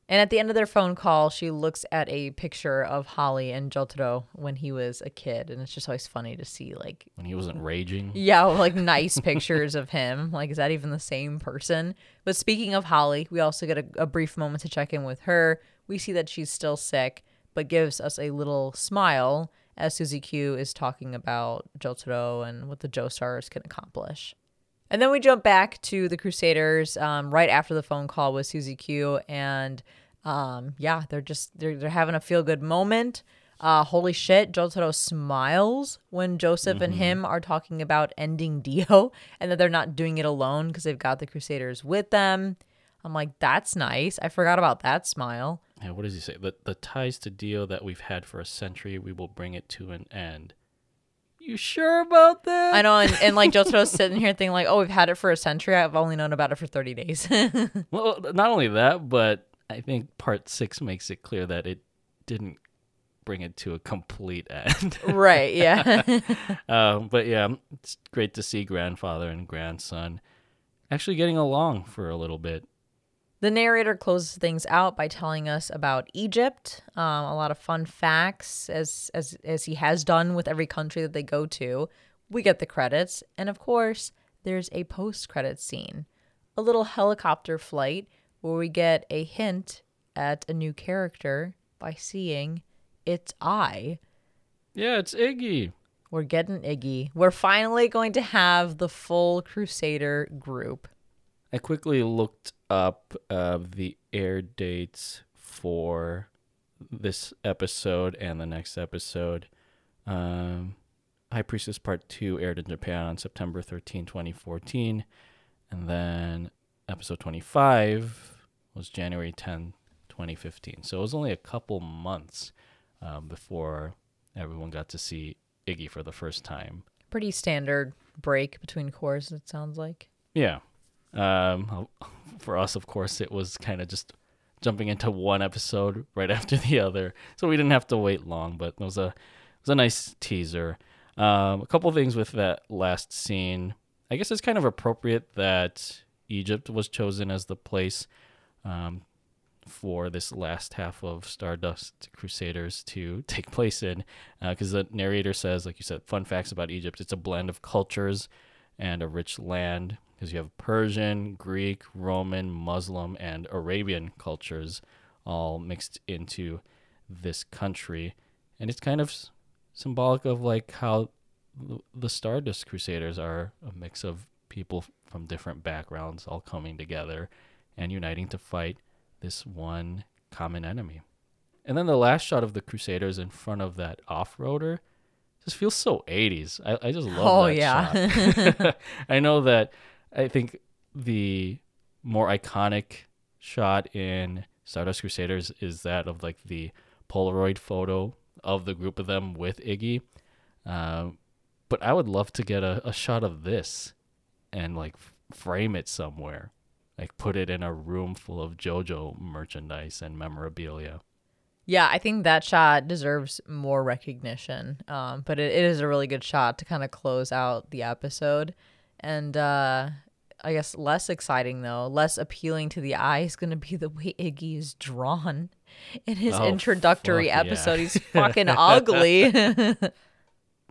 And at the end of their phone call, she looks at a picture of Holly and Jotaro when he was a kid, and it's just always funny to see like When he wasn't raging. yeah, like nice pictures of him. Like, is that even the same person? But speaking of Holly, we also get a, a brief moment to check in with her. We see that she's still sick, but gives us a little smile as Suzi Q is talking about Jotaro and what the Joestars can accomplish. And then we jump back to the Crusaders um, right after the phone call with Suzi Q, and um, yeah, they're just they're they're having a feel good moment. Uh, holy shit, Jotaro smiles when Joseph and him are talking about ending Dio, and that they're not doing it alone because they've got the Crusaders with them. I'm like, that's nice. I forgot about that smile. Yeah, what does he say? The the ties to Dio that we've had for a century, we will bring it to an end. You sure about that? I know, and, and like Jotaro's sitting here thinking like, oh, we've had it for a century. I've only known about it for 30 days. Well, not only that, but I think part six makes it clear that it didn't bring it to a complete end. right? Yeah. um, but yeah, it's great to see grandfather and grandson actually getting along for a little bit. The narrator closes things out by telling us about Egypt, um, a lot of fun facts, as as as he has done with every country that they go to. We get the credits, and of course, there's a post-credit scene, a little helicopter flight where we get a hint at a new character by seeing its eye. Yeah, it's Iggy. We're getting Iggy. We're finally going to have the full Crusader group. I quickly looked up uh, the air dates for this episode and the next episode. Um, High Priestess Part 2 aired in Japan on September 13, 2014. And then episode 25 was January 10, 2015. So it was only a couple months um, before everyone got to see Iggy for the first time. Pretty standard break between cours, it sounds like. Yeah. Um, for us, of course, it was kind of just jumping into one episode right after the other, so we didn't have to wait long. But it was a it was a nice teaser. Um, a couple things with that last scene. I guess it's kind of appropriate that Egypt was chosen as the place um, for this last half of Stardust Crusaders to take place in, because the narrator says, like you said, fun facts about Egypt. It's a blend of cultures and a rich land because you have Persian, Greek, Roman, Muslim, and Arabian cultures all mixed into this country. And it's kind of s- symbolic of like how th- the Stardust Crusaders are a mix of people from different backgrounds all coming together and uniting to fight this one common enemy. And then the last shot of the Crusaders in front of that off-roader just feels so 80s. I, I just love this. Oh, yeah. I know that I think the more iconic shot in Stardust Crusaders is that of like the Polaroid photo of the group of them with Iggy. Um, but I would love to get a, a shot of this and like frame it somewhere. Like put it in a room full of JoJo merchandise and memorabilia. Yeah, I think that shot deserves more recognition. Um, but it, it is a really good shot to kind of close out the episode. And uh, I guess less exciting though, less appealing to the eye is going to be the way Iggy is drawn in his Oh, introductory fuck yeah. episode. He's fucking ugly.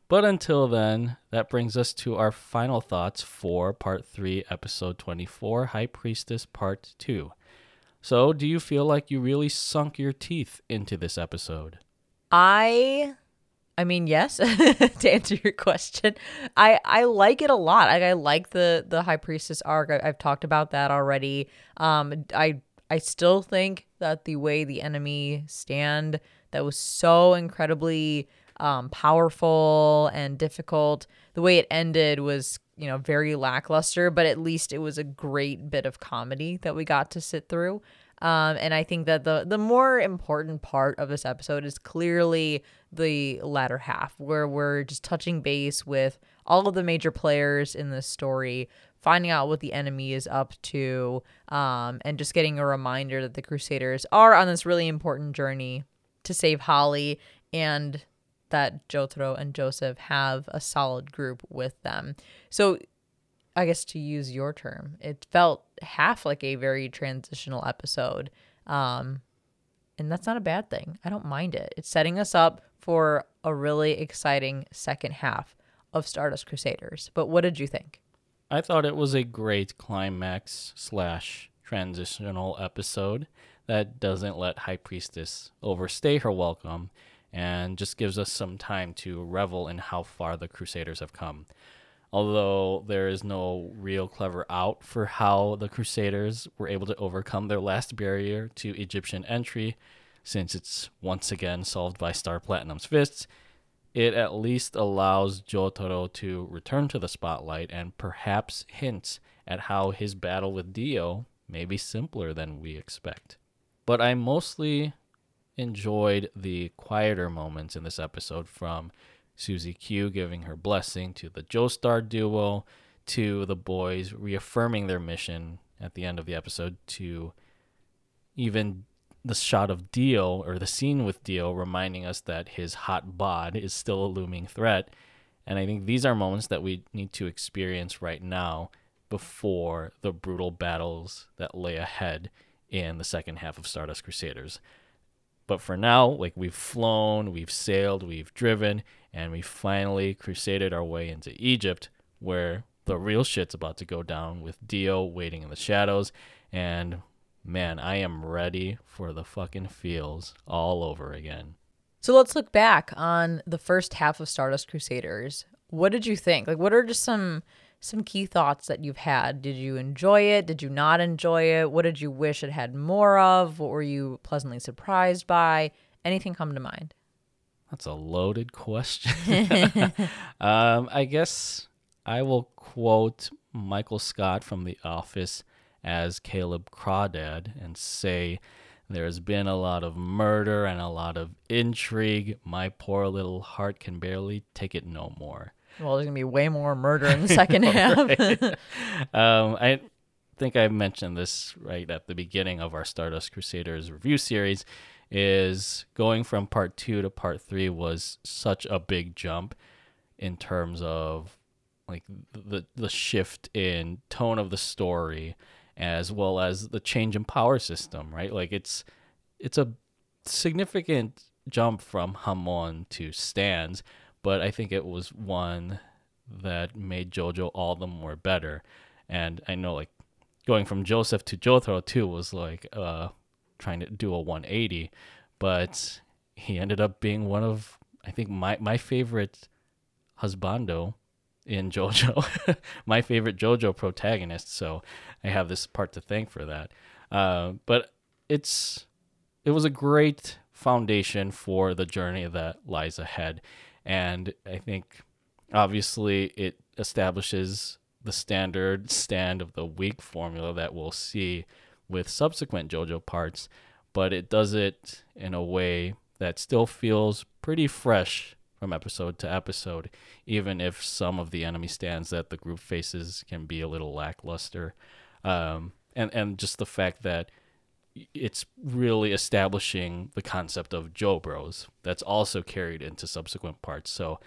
But until then, that brings us to our final thoughts for part 3, episode 24, High Priestess Part 2. So, do you feel like you really sunk your teeth into this episode? I I mean, yes, to answer your question. I I like it a lot. Like I like the the high priestess arc. I, I've talked about that already. Um I I still think that the way the enemy stand that was so incredibly um powerful and difficult. The way it ended was, you know, very lackluster, but at least it was a great bit of comedy that we got to sit through. Um, and I think that the the more important part of this episode is clearly the latter half, where we're just touching base with all of the major players in this story, finding out what the enemy is up to, um, and just getting a reminder that the Crusaders are on this really important journey to save Holly and that Jotaro and Joseph have a solid group with them. So I guess to use your term, it felt half like a very transitional episode. Um, And that's not a bad thing. I don't mind it. It's setting us up for a really exciting second half of Stardust Crusaders. But what did you think? I thought it was a great climax slash transitional episode that doesn't let High Priestess overstay her welcome and just gives us some time to revel in how far the Crusaders have come. Although there is no real clever out for how the Crusaders were able to overcome their last barrier to Egyptian entry, since it's once again solved by Star Platinum's fists, it at least allows Jotaro to return to the spotlight and perhaps hints at how his battle with Dio may be simpler than we expect. But I mostly enjoyed the quieter moments in this episode from Suzi Q giving her blessing to the Joestar duo to the boys reaffirming their mission at the end of the episode to even the shot of Dio or the scene with Dio reminding us that his hot bod is still a looming threat. And I think these are moments that we need to experience right now before the brutal battles that lay ahead in the second half of Stardust Crusaders. But for now, like we've flown, we've sailed, we've driven, and we finally crusaded our way into Egypt, where the real shit's about to go down with Dio waiting in the shadows. And man, I am ready for the fucking feels all over again. So let's look back on the first half of Stardust Crusaders. What did you think? Like, what are just some some key thoughts that you've had? Did you enjoy it? Did you not enjoy it? What did you wish it had more of? What were you pleasantly surprised by? Anything come to mind? That's a loaded question. um, I guess I will quote Michael Scott from The Office as Caleb Crawdad and say, There's been a lot of murder and a lot of intrigue. My poor little heart can barely take it no more. Well, there's going to be way more murder in the second half. um, I think I mentioned this right at the beginning of our Stardust Crusaders review series is going from part 2 to part 3 was such a big jump in terms of like the the shift in tone of the story as well as the change in power system, right? Like it's it's a significant jump from Hamon to Stands, but I think it was one that made JoJo all the more better. And I know like going from Joseph to Jotaro too was like uh trying to do a 180, but he ended up being one of I think my my favorite husbando in JoJo, my favorite JoJo protagonist. So I have this part to thank for that. Uh, but it's it was a great foundation for the journey that lies ahead, and I think obviously it establishes the standard stand of the week formula that we'll see with subsequent JoJo parts, but it does it in a way that still feels pretty fresh from episode to episode, even if some of the enemy stands that the group faces can be a little lackluster. Um, and, and just the fact that it's really establishing the concept of JoBros that's also carried into subsequent parts. So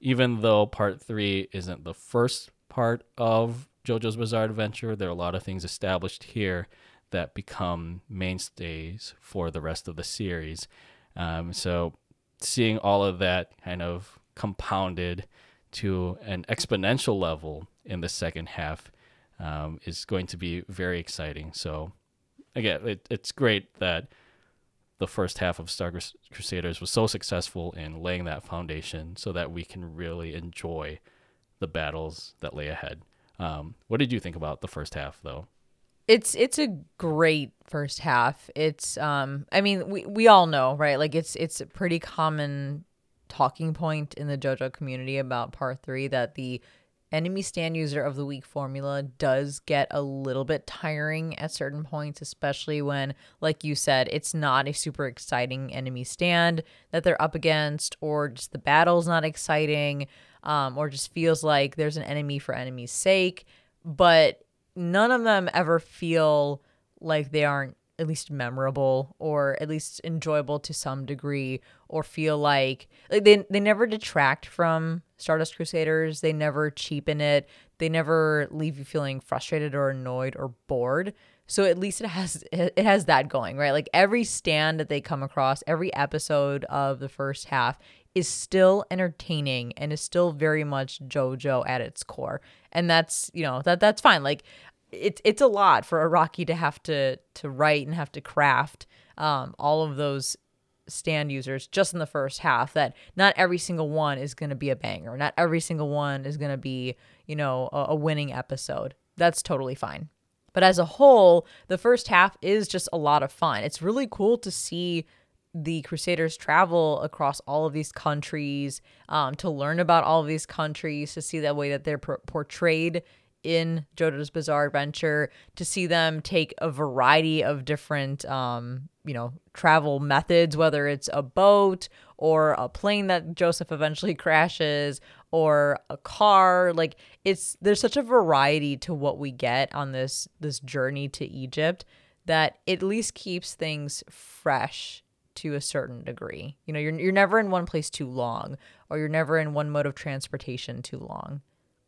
even though part three isn't the first part of JoJo's Bizarre Adventure, there are a lot of things established here that become mainstays for the rest of the series. Um, so seeing all of that kind of compounded to an exponential level in the second half um, is going to be very exciting. So, again, it, it's great that the first half of Star Crusaders was so successful in laying that foundation so that we can really enjoy the battles that lay ahead. Um, what did you think about the first half, though? it's it's a great first half. It's um I mean we we all know, right? Like it's it's a pretty common talking point in the JoJo community about part 3 that the enemy stand user of the week formula does get a little bit tiring at certain points, especially when, like you said, it's not a super exciting enemy stand that they're up against, or just the battle's not exciting, um, or just feels like there's an enemy for enemy's sake. But none of them ever feel like they aren't at least memorable or at least enjoyable to some degree or feel like, like they they never detract from Stardust Crusaders. They never cheapen it. They never leave you feeling frustrated or annoyed or bored. So at least it has it has that going, right? Like every stand that they come across, every episode of the first half is still entertaining and is still very much JoJo at its core. And that's, you know, that that's fine. Like it's it's a lot for Araki to have to to write and have to craft um, all of those stand users just in the first half that not every single one is going to be a banger. Not every single one is going to be you know a, a winning episode. That's totally fine. But as a whole the first half is just a lot of fun. It's really cool to see the Crusaders travel across all of these countries um, to learn about all of these countries, to see that way that they're por- portrayed in JoJo's Bizarre Adventure, to see them take a variety of different, um, you know, travel methods, whether it's a boat or a plane that Joseph eventually crashes or a car. Like it's there's such a variety to what we get on this this journey to Egypt that at least keeps things fresh to a certain degree. You know, you're you're never in one place too long or you're never in one mode of transportation too long.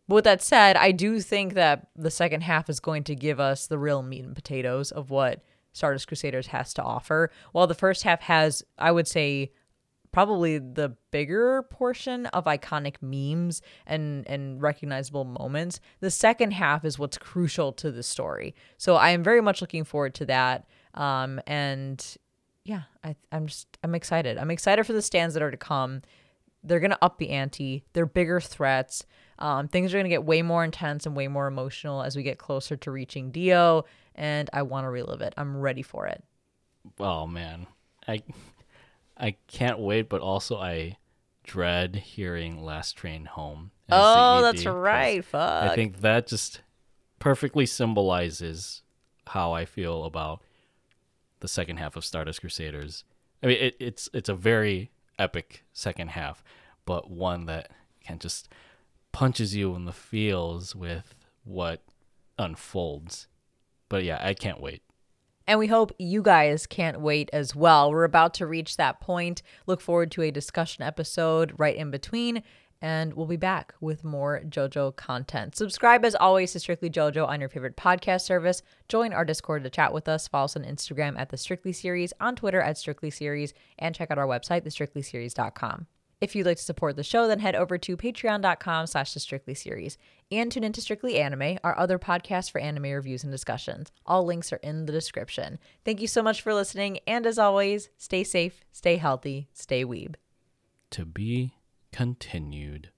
But with that said, I do think that the second half is going to give us the real meat and potatoes of what Stardust Crusaders has to offer. While the first half has, I would say, probably the bigger portion of iconic memes and and recognizable moments. The second half is what's crucial to the story. So I am very much looking forward to that. Um, and yeah, I, I'm just I'm excited. I'm excited for the stands that are to come. They're gonna up the ante. They're bigger threats. Um, things are gonna get way more intense and way more emotional as we get closer to reaching Dio, and I want to relive it. I'm ready for it. Oh man, I I can't wait, but also I dread hearing "Last Train Home." Oh, that's right. Fuck. I think that just perfectly symbolizes how I feel about the second half of Stardust Crusaders. I mean, it, it's it's a very epic second half, but one that can just punches you in the feels with what unfolds. But yeah, I can't wait. And we hope you guys can't wait as well. We're about to reach that point. Look forward to a discussion episode right in between. And we'll be back with more JoJo content. Subscribe as always to Strictly JoJo on your favorite podcast service. Join our Discord to chat with us. Follow us on Instagram at The Strictly Series, on Twitter at Strictly Series, and check out our website, thestrictlyseries.com. If you'd like to support the show, then head over to patreon.com slash the Strictly Series and tune into Strictly Anime, our other podcast for anime reviews and discussions. All links are in the description. Thank you so much for listening, and as always, stay safe, stay healthy, stay weeb. To be continued.